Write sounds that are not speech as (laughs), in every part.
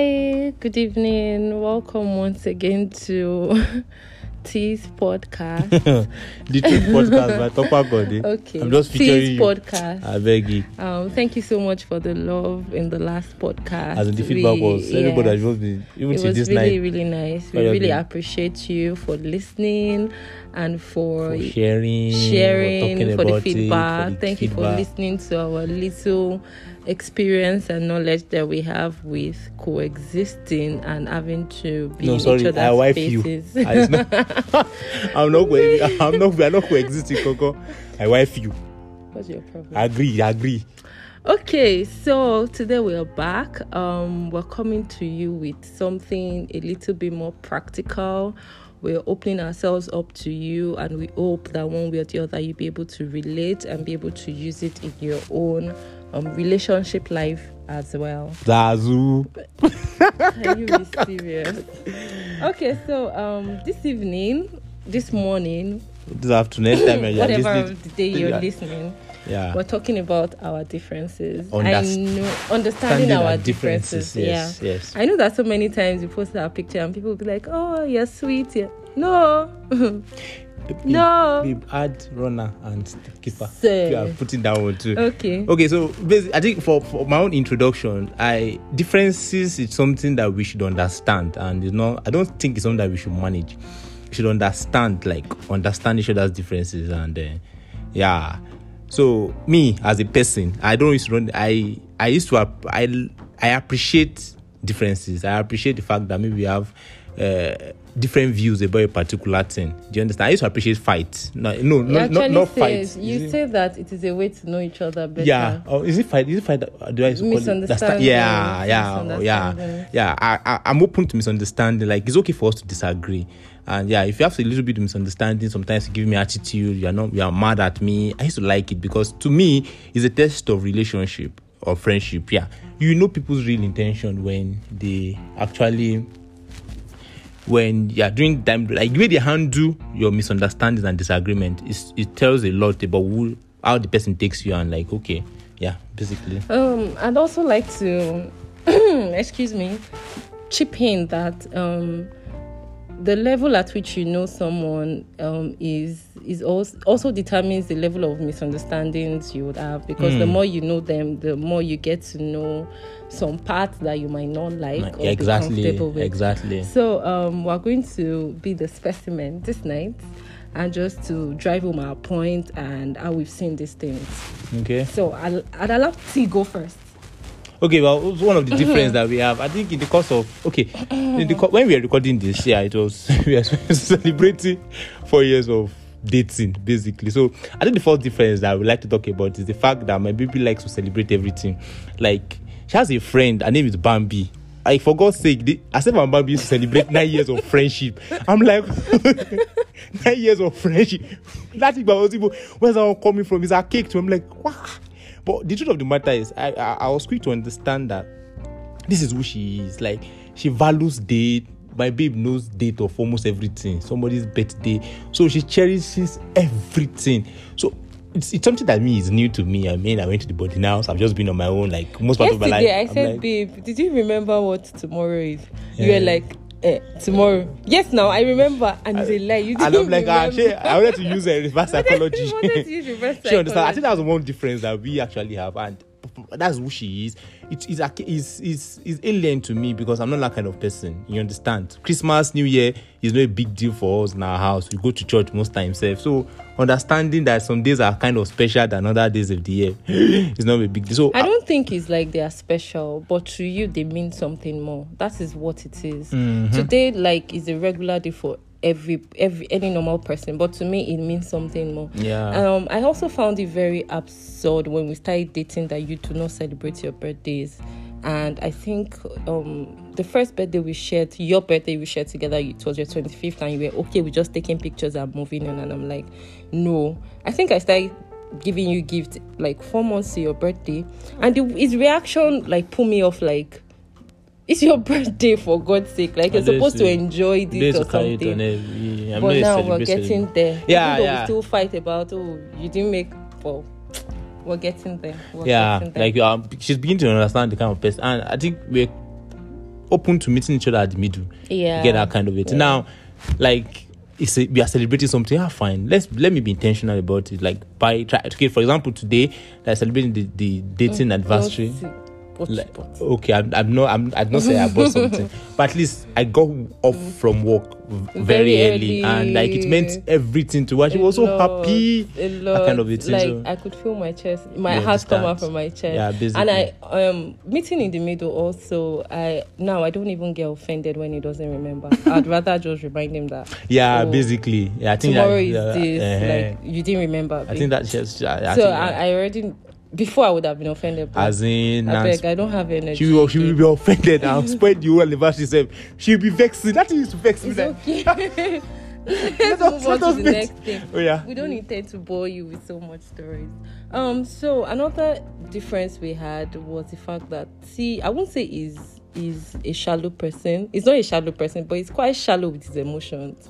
Hi, good evening. Welcome once again to (laughs) T's podcast. (laughs) truth podcast by Topper Godi. (laughs) Okay. I'm just featuring you. podcast. I beg you. Um, thank you so much for the love in the last podcast. As in the feedback We- was everybody has yes. just been even it was this really, night really nice. We really appreciate you for listening and for, for sharing, sharing, talking for the about it, feedback. for the Thank you for listening to our little experience and knowledge that we have with coexisting and having to be No, in sorry, each other's I wife you. faces. Ah, it's not- I'm not going. I'm not. We are not coexisting, Coco. I wife you. What's your problem? I agree. I agree. Okay, so today we are back. Um, we're coming to you with something a little bit more practical. We're opening ourselves up to you, and we hope that one way or the other you'll be able to relate and be able to use it in your own um, relationship life as well. Zazu. Are you be serious? Okay, so um, this evening, this morning, This afternoon, you're (coughs) whatever listening. the day you're Yeah. listening, Yeah. we're talking about our differences. I Underst- know understanding our our differences. Yes. Yeah. Yes. I know that so many times you post our picture and people will be like, "Oh, you're sweet." Yeah. No. (laughs) No. Babe, add runner and keeper. Say. You are putting that one too. okay. Okay, so basically, I think for, for my own introduction, I differences is something that we should understand, and you know, I don't think it's something that we should manage. We should understand, like understand each other's differences, and uh, yeah. So me as a person, I don't used to run. I I used to I I appreciate differences. I appreciate the fact that maybe we have. Uh, different views about a particular thing. Do you understand? I used to appreciate fights. No, no, You no, actually not, not said, fights. you Is it- say that it is a way to know each other better. yeah. Oh, is it fight? Is it fight? that- uh, Do I used to call it? That's Misunderstanding. Yeah, yeah, oh, yeah, yeah. I, I, I'm open to misunderstanding. Like it's okay for us to disagree. And yeah, if you have a little bit of misunderstanding, sometimes you give me attitude. You're not. You are mad at me. I used to like it because to me, it's a test of relationship or friendship. Yeah, you know people's real intention when they actually when yeah during time like the way they handle your misunderstandings and disagreement is it tells a lot about who how the person takes you and like okay yeah basically. Um, I'd also like to, (clears throat) excuse me, chip in that um, the level at which you know someone um, is is also also determines the level of misunderstandings you would have because the more you know them, the more you get to know some parts that you might not like or be exactly comfortable with. exactly So um, we're going to be the specimen this night. And just to drive home our point and how we've seen these things. okay So I'll, I'd allow T go first. Okay well one of the difference that we have. I think in the course of okay the when we were recording this yeah it was (laughs) we were celebrating four years of dating basically. So i think the first difference that i would like to talk about is the fact that my baby likes to celebrate everything. Like she has a friend her name is bambi. Like for god's sake the, I said my bambi used to celebrate nine years of friendship. I'm like (laughs) nine years of friendship. That was even where's that one coming from? Is a cake to i'm like wow but the truth of the matter is, I, I, I was quick to understand that this is who she is. Like, she values date. My babe knows date of almost everything. Somebody's birthday. So she cherishes everything. So it's, it's something that me is new to me. I mean, I went to the boarding house. I've just been on my own, like most part of my life. Yesterday, I I'm said, like, babe, did you remember what tomorrow is? You Yeah. were like, eh, tomorrow. Yes, now I remember. And it's a lie. You didn't I'm like, remember. she, I wanted to use a reverse (laughs) psychology. You wanted to use reverse (laughs) she understand. I psychology. think that's one difference that we actually have, and that's who she is. It is is is is alien to me because I'm not that kind of person. You understand? Christmas, New Year is not a big deal for us in our house. We go to church most times, sef. so understanding that some days are kind of special than other days of the year (gasps) is not a big deal. So I don't think it's like they are special, but to you they mean something more. That is what it is. Mm-hmm. Today, like, is a regular day for every every any normal person, but to me it means something more. Yeah. Um, I also found it very absurd when we started dating that you do not celebrate your birthdays. And I think um, the first birthday we shared, your birthday we shared together, it was your 25th, and you were okay with just taking pictures and moving on. And I'm like, no. I think I started giving you gift like four months to your birthday, and the, his reaction like pulled me off. Like, it's your birthday for God's sake! Like you're supposed to enjoy this or to carry it on something. every- But now we're getting there. Yeah, Even yeah. we still fight about oh you didn't make well we're getting there. We're yeah getting there. like um, she's beginning to understand the kind of person and i think we're open to meeting each other at the middle. Yeah. Get that kind of it. Yeah. Now, like it's a, we are celebrating something. Ah, fine. Let's let me be intentional about it. Like by try okay, for example, today they're celebrating the, the dating anniversary. Don't see- but- Like, okay, I'm, I'm not. I'm. I'd not say I bought something, (laughs) but at least I got off from work very, Very early, and like it meant everything to her. She A was so happy. That kind of thing, Like so- I could feel my chest, my You heart come out from my chest. Yeah, basically. And I um meeting in the middle also. I now I don't even get offended when he doesn't remember. (laughs) I'd rather just remind him that Yeah, oh, basically. Yeah, I think tomorrow that, is yeah, this. eh, Like you didn't remember. I think that's just. I, I so I, I already before I would have been offended. As in, I beg, I don't have energy. she will, she will be offended and spoil the whole anniversary. Self. She'll be vexing. That used to vex me. It's okay. let (laughs) (laughs) Let's move on to the next thing. Oh yeah. we don't intend to bore you with so much stories. Um, so another difference we had was the fact that see, I won't say is is a shallow person. He's not a shallow person, but he's quite shallow with his emotions.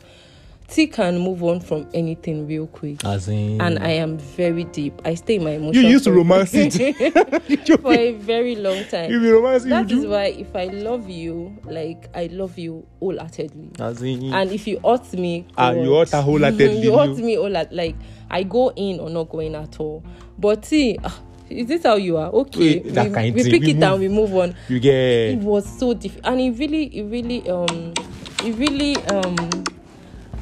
T can move on from anything real quick. As in, And I am very deep. I stay in my emotions. You used to for- romance it. (laughs) for a very long time. you be romancing. That you is do. why if I love you, like I love you wholeheartedly. As in, And if you hurt me, Ah, you hurt her wholeheartedly, (laughs) you hurt me all at like I go in or not going at all. But see, ah, is this how you are? Okay, Wait, that we, kind we pick we it down, we move on. you get. It was so difficult, and it really, it really, um, it really um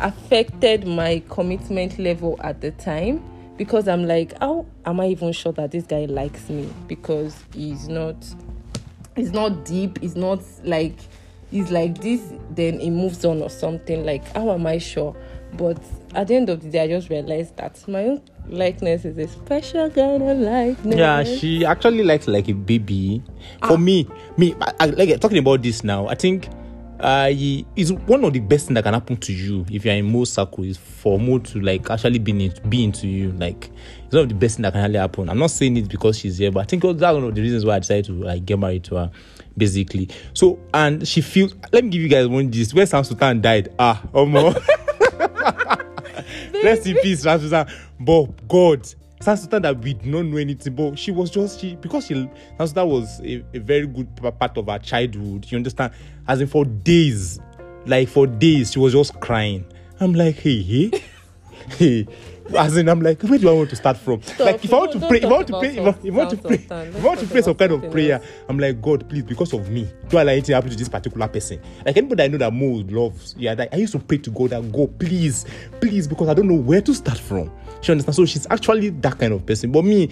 affected my commitment level at the time because I'm like, how am I even sure that this guy likes me? Because he's not it's not deep it's not like it's like this then he moves on or something like how am i sure but at the end of the day i just realized that my own likeness is a special kind of likeness Yeah, she actually likes like a baby. Ah. For me, me, I, I, like talking about this now. I think uh, is one of the best thing that can happen to you if you're in Mo's circle is for Mo to like actually be in, be into you. Like it's one of the best thing that can really happen. I'm not saying it because she's here, but I think that's one of the reasons why I decided to like get married to her. Basically, so and she feels. Let me give you guys one gist. When Sound Sultan died, ah, oh (laughs) my. Rest in peace, Sound Sultan. But God, Sound Sultan that we did not know anything, but she was just she because she Sound Sultan was a, a very good part of her childhood. You understand? As in for days, like for days, she was just crying. I'm like, hey, hey, (laughs) hey. As in, I'm like, where do I want to start from? like, if I want to pray, if I want to pray, if I, want to pray, if I want to pray some kind of prayer. I'm like, God, please, because of me, do I let anything happen to this particular person? Like anybody I know that Mo loves, yeah, that I used to pray to God that God, please, please, because I don't know where to start from. She understands. So she's actually that kind of person. But me,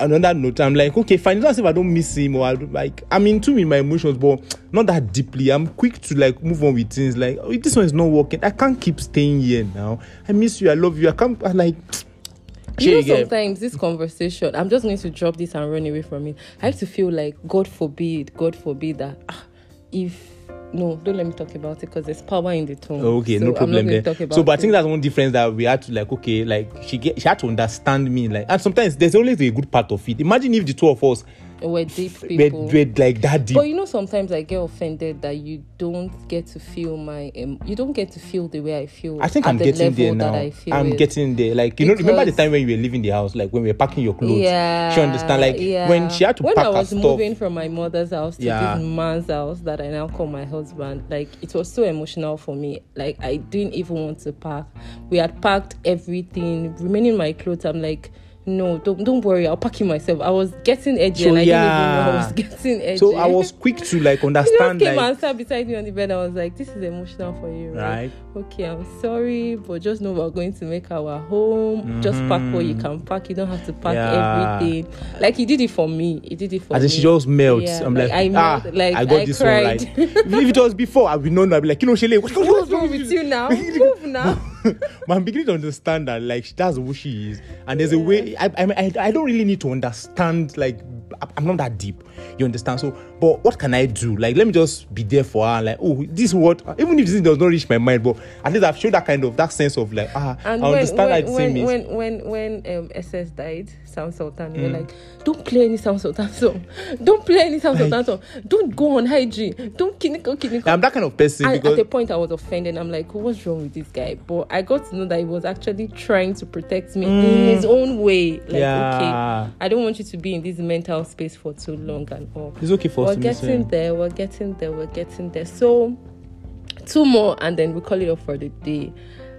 on another note, I'm like, okay, fine. It's not as if I don't miss him or I like I'm into in my emotions, but not that deeply. I'm quick to like move on with things. Like, oh, this one is not working. I can't keep staying here now. I miss you. I love you. I can't. I like. (tsk) you know sometimes this conversation i'm just going to drop this and run away from it i have to feel like god forbid god forbid that ah, if no don't let me talk about it because there's power in the tone Okay, So no problem there. So, but I it. think that's one difference that we had to like. Okay, like she get she had to understand me. Like, and sometimes there's always a good part of it. Imagine if the two of us we're deep (laughs) were, people were like that deep. But you know, sometimes I get offended that you don't get to feel my, um, you don't get to feel the way I feel. I think I'm the getting there now. I feel I'm it. getting there. Like you know, remember the time when you were leaving the house, like when we were packing your clothes. Yeah, She understand. Like yeah. when she had to when pack I was her stuff. moving from my mother's house to Yeah. this man's house that I now call my husband, like it was so emotional for me. Like I didn't even want to pack. We had packed everything, remaining my clothes. I'm like. No, don't don't worry. I'll pack it myself. I was getting edgy, So, and I yeah. didn't even know I was getting edgy. So I was quick to like (laughs) understand. He just came like and sat beside me on the bed. I was like, "This is emotional for you, right? right. Okay, I'm sorry, but just know we're going to make our home. Just pack what you can pack. You don't have to pack Mm-hmm. Yeah. everything. Like he did it for me. He did it for And me. then she just melts. Yeah, I'm like, like, I ah, like, I got I this cried. one right. (laughs) if it was before, I would know. I'd be like, you know, Shele, what, What's wrong with you now? (laughs) Move now. But I'm beginning to understand that like that's who she is, and there's a way I I I don't really need to understand like I'm not that deep. You understand? So, but what can I do? Like, let me just be there for her. Like, oh, this is what even if this does not reach my mind, but at least I've shown that kind of that sense of like ah, And I when understand when, that the when, is. when when when um, SS died, Sound Sultan, were Mm. like, don't play any Sound Sultan (laughs) song. Don't play any Like- Sultan song. Don't go on hygiene. Don't kiniko kiniko. I'm that kind of person And because at a point, I was offended. I'm like, what's wrong with this guy? But I got to know that he was actually trying to protect me in his own way. Like, Mm. Yeah. okay, I don't want you to be in this mental space for too long and all. It's okay for We're us miss getting her. there. We're getting there. We're getting there. So, two more, and then we call it off for the day.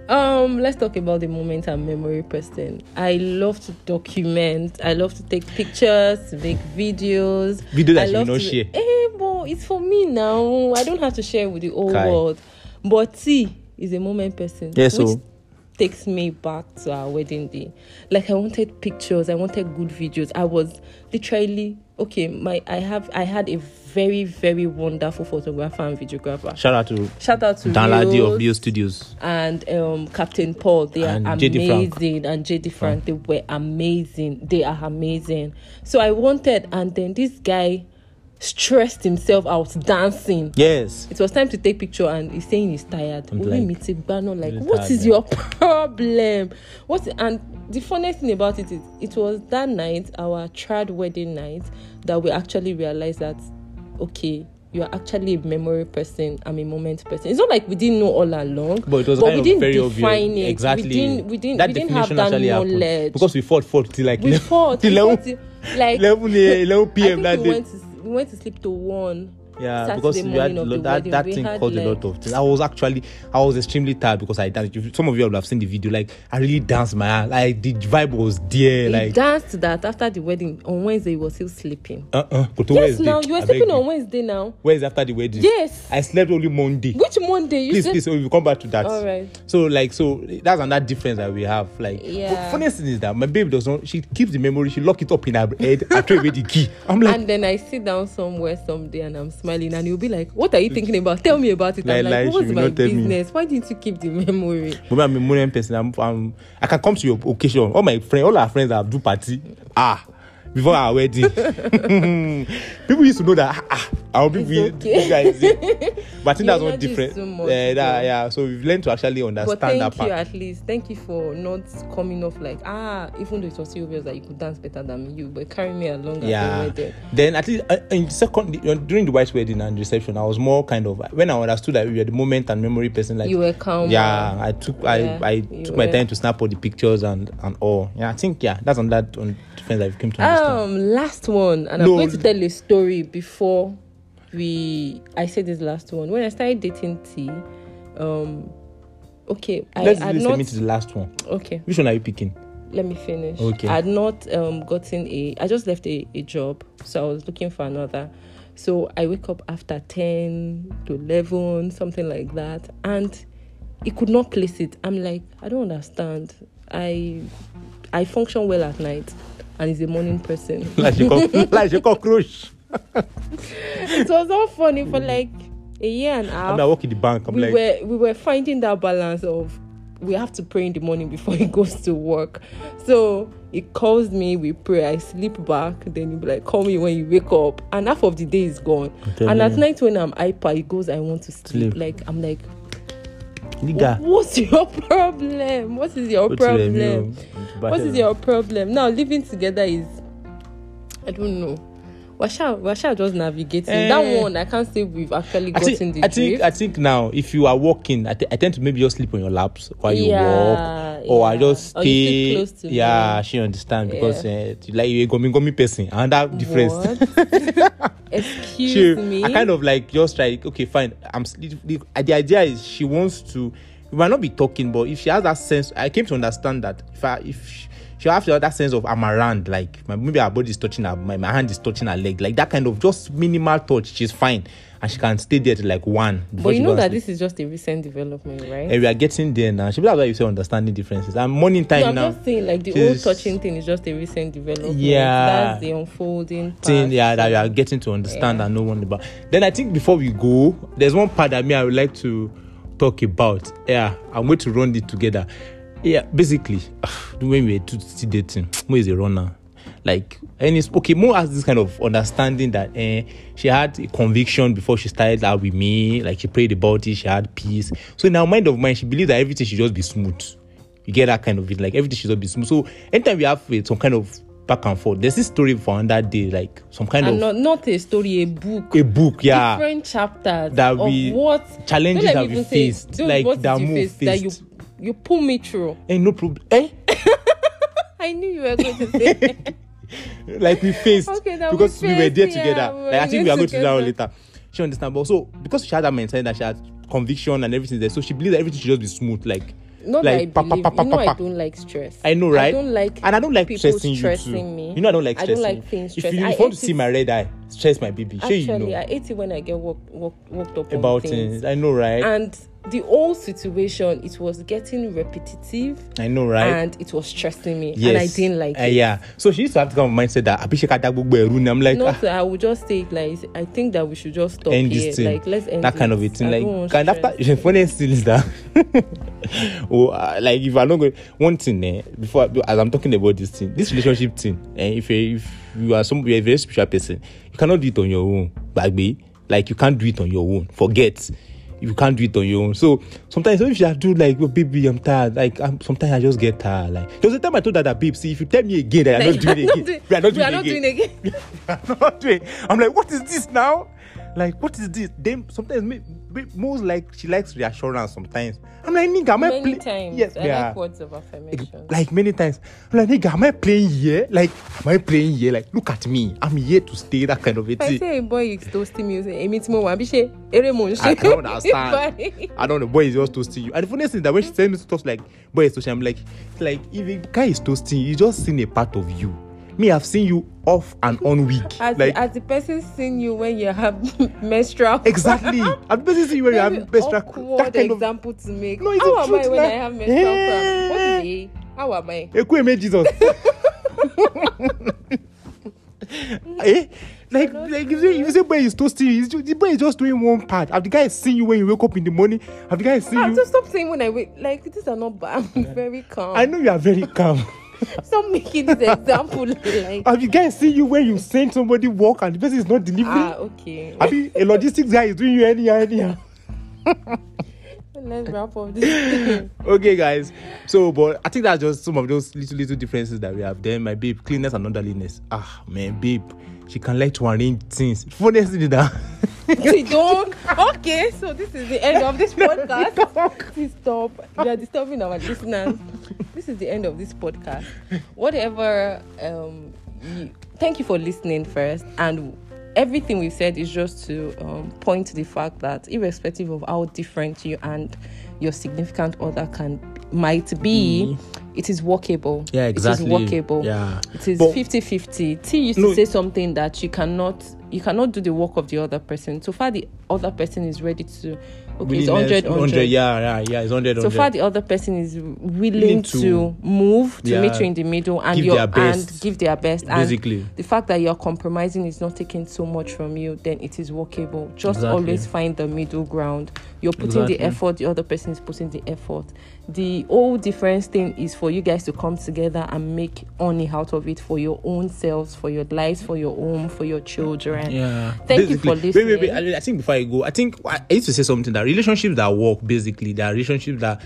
Um, let's talk about the moment and memory person. I love to document. I love to take pictures, make videos. Video that I you love not to- share. Eh, but it's for me now. I don't have to share with the whole Kai. world. But T is a moment person. Yes, Yeah, which so- takes me back to our wedding day. Like I wanted pictures, I wanted good videos. I was literally okay. My I have I had a very very wonderful photographer and videographer. Shout out to Shout out to Dan Ladi of Bio Studios. and um, Captain Paul. They And are JD Frank. amazing, and JD Frank. They were amazing. They are amazing. So I wanted, and then this guy stressed himself out dancing. Yes. It was time to take picture, and he's saying he's tired. I'm like, mi ti gbá like, "You're what tired, is man." your problem? What? And the funniest thing about it is, it was that night, our trad wedding night, that we actually realized that, okay. You are actually a memory person. I'm a moment person. It's not like we didn't know all along, But it was but we didn't define obvious. it. Exactly. We didn't. We didn't. that we didn't have that actually happened. knowledge. Because we fought, fought till like we (laughs) 11, fought. till (laughs) we 11, fought till- like 11, a- 11 I p.m. think that we day. went to we went to sleep to one. Yeah, Saturday because we had lo- that, wedding, that thing caused a lot of things. I was actually, I was extremely tired because I danced. Some of you would have seen the video. Like, I really danced my ass. Like, the vibe was there. He Like, danced that after the wedding. On Wednesday, he was still sleeping. uh uh Go to Yes, Wednesday. now you were I sleeping on. Wednesday now. Where is after the wedding? Yes. I slept only Monday. Which Monday? You please, slept- please, so we'll come back to that. All right. So, like, so that's another difference that we have. Like, Yeah. but funniest thing is that my baby does not. She keeps the memory. She lock it up in her head. I throw away the key. I'm like, and then I sit down somewhere someday and I'm smiling, and you'll be like, "What are you thinking about? Tell me about it." I'm like, "What's will my not tell me." business? Why didn't you keep the memory?" But I'm a modern person. I'm, I'm, I can come to your occasion. All my friends, all our friends that do party. Ah, before our wedding. (laughs) people used to know that. Ah, our people, It's okay. you guys. (laughs) But I think that's one different. much, Eh, that- yeah. So we've learned to actually understand But thank that you at least. Thank you for not coming off like ah, even though it was so obvious that you could dance better than you, but carry me along yeah. Then at least uh, in second uh, during the white wedding and reception, I was more kind of when I understood that we were the moment and memory person. Like You were calm. yeah, I took Yeah, I I took my time to snap all the pictures and and all. Yeah, I think yeah, that's on that on difference that we came to understand. Um, last one, and No. I'm going to tell a story before we. I said this last one when I started dating T. Um, okay, Let's had really not. to the last one. Okay, Which one are you picking? let me finish. Okay. I had not um gotten a. I just left a, a job, so I was looking for another. So I wake up after ten to eleven, something like that, and he could not place it. I'm like, I don't understand. I I function well at night, and he's a morning person. like you cock- (laughs) like you cockroach. (laughs) it was all funny for like a year and a half. I'm not working the bank. I'm we like, were we were finding that balance of we have to pray in the morning before (laughs) he goes to work. So he calls me, we pray, I sleep back, then he'll be like, call me when you wake up. And half of the day is gone. And at night when I'm hyper, he goes, I want to sleep. Sleep. Like I'm like, nigga. what's your (laughs) problem? What is your problem? What is your problem? Now living together is I don't know. Washa Washa just navigating. Eh. that one I can't say we've actually I gotten think, the I think. I think now if you are walking, I, th- I tend to maybe just sleep on your laps while you Yeah, walk, or I yeah. just you sit stay. close to me. yeah, she understand because uh, like you a gummy gummy person, and that difference. (laughs) Excuse she, me. I kind of like just like okay, fine. I'm the, the idea is she wants to. We might not be talking, but if she has that sense, I came to understand that if I if she, she have that sense of I'm around, like my, maybe her body is touching her, my, my hand is touching her leg, like that kind of just minimal touch, she's fine, and she can stay there to like one. but you know that this is just a recent development, right? And we are getting there now. She like, why you say understanding differences. And morning time no, I'm now. just saying, like the she's- whole touching thing is just a recent development. Yeah. that's the unfolding part. thing yeah that you are getting to understand Yeah. and know one about then i think before we go there's one part that me i would like to talk about yeah i'm going to run it together yeah basically when we were two still dating (tsk) mo is a runner. Like and it's okay mo has this kind of understanding that eh, she had a conviction before she started out with me. Like she prayed about it she had peace. So in her mind of mine she believed that everything should just be smooth. You get that kind of it like everything should just be smooth. So anytime we have eh, some kind of back and forth there's this story for that day like some kind and of not not a story, a book. a book yeah. Different chapters that of we- what challenges that we faced, like that move face that you faced. You pull me through. ain't no problem eh (laughs) I knew you were going to say. (laughs) like we faced Okay, that we because we, were faced, there yeah, together. we Like, I think we are going to do that together. later. She understand, but so because she had that mentality that she had conviction and everything there, so she believes that everything should just be smooth, like. Not like, that I pa, pa, pa, pa, you know, I don't like stress. I know, right? I don't like, and I don't like people stressing, stressing you too. me. You know, I don't like I stressing. don't like things If stressing. you, I if you want to see it. my red eye, stress my baby. Sure, you Actually, know I hate it when I get worked worked, worked up about things. things. I know, right? And the whole situation, it was getting repetitive, I know, right? and it was stressing me, yes. and I didn't like Uh, it. yeah. So she used to have to come mindset that Abhishek Adagbogbo Eru. And I'm like, Not ah, I would just say it like I think that we should just stop end here. this thing. Like let's end that kind of a thing. I Like, and after the funniest thing is that, (laughs) oh, uh, like if I'm not going, one thing, eh, before as I'm talking about this thing, this relationship thing, eh, if you, if you are some, you're a very spiritual person, you cannot do it on your own, bagby. Like you can't do it on your own. Forget. You can't do it on your own. So sometimes if you have to do like, oh, baby, I'm tired. Like I'm, sometimes I just get tired. Like there was a time I told her that, babe, see, if you tell me again that I'm not doing it again, we are not doing it again. we are doing not doing again. again. I'm not doing. I'm like, what is this now? Like, what is this? Then sometimes, me, me- most like she likes reassurance. Sometimes I'm like, nigga, am I Many playing? times. Yes, I yeah. like words of affirmation. Like many times, I'm like, nigga, am I playing here? Like, am I playing here? Like, look at me, I'm here to stay. That kind of a If I thing. say boy is toasting me, you say, Emi Timo Wambishe, I don't (laughs) understand. I don't know. Boy is just toasting you. And the funniest thing is that when she tells me stuff like boy is toasting, I'm like, like if a guy is toasting, you, you just seen a part of you. Me, I've seen you off and on week. As, like as the person seeing you when you have (laughs) menstrual. (laughs) exactly. I've been seeing you when you have awkward that kind of example to make. No, it's How the am I truth when now. I have menstrual cramp? What Eh. is it? How am I? Ekweme Jesus. (laughs) eh? Like, like you say, you say boy is toasting you. The boy is just doing one part. Have the guy seen you when you wake up in the morning? Have the guy seen Ah, you? so stop saying when I wait. Like these are not bad. I'm very calm. I know you are very calm. (laughs) Stop making this example (laughs) like. Have you guys seen you when you send somebody work and the person is not delivering? ah, okay. Have you, a logistics guy is doing you anyhow, anyhow. (laughs) Let's wrap up (laughs) this. Okay, guys. So, but I think that's just some of those little little differences that we have. Then my babe, cleanness and orderliness. Ah, man, babe, she can like to arrange things. Funniest thing is that. (laughs) don't. Okay, so this is the end of this (laughs) podcast. Please stop. We are disturbing our listeners. This is the end of this podcast. Whatever. Um, you, thank you for listening first, and everything we've said is just to um, point to the fact that, irrespective of how different you and your significant other can might be, it is workable. Yeah, exactly. It is workable. Yeah. It is But- 50 50. T used No. to say something that you cannot you cannot do the work of the other person. So far the other person is ready to okay, it's 100 100. Yeah, yeah, yeah. It's 100, So 100. far the other person is willing, Willing to, to- move to Yeah. meet you in the middle and Give your their best. and give their best. Basically. And the fact that you're compromising is not taking so much from you, then it is workable. Just Exactly. always find the middle ground. You're putting Exactly. the effort, the other person is putting the effort. The whole difference thing is for you guys to come together and make money out of it for your own selves, for your lives, for your home, for your children. Yeah. Thank you for Basically- Wait, wait, wait. I, I think before I go, I think I used to say something that relationships that work basically, that relationships that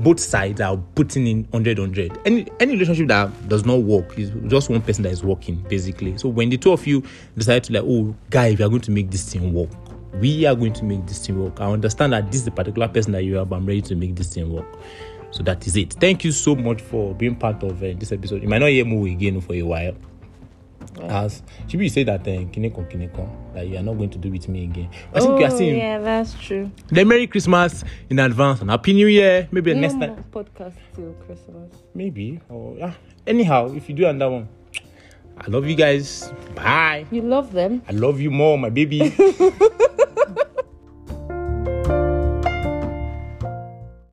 both sides are putting in 100 100. Any any relationship that does not work is just one person that is working basically. So when the two of you decide to like, oh, guy, we are going to make this thing work. We are going to make this thing work. I understand that this is the particular person that you are, but I'm ready to make this thing work. So that is it. Thank you so much for being part of uh, this episode. You might not hear more again for a while. As should you say that uh, kinekon kinekon that you are not going to do with me again. I think you are saying Oh, yeah, that's true. the Merry Christmas in advance and Happy New Year. Maybe next time, podcast till Christmas. maybe or yeah. Anyhow, if you do another one, I love you guys. Bye. You love them. I love you more, my baby. (laughs)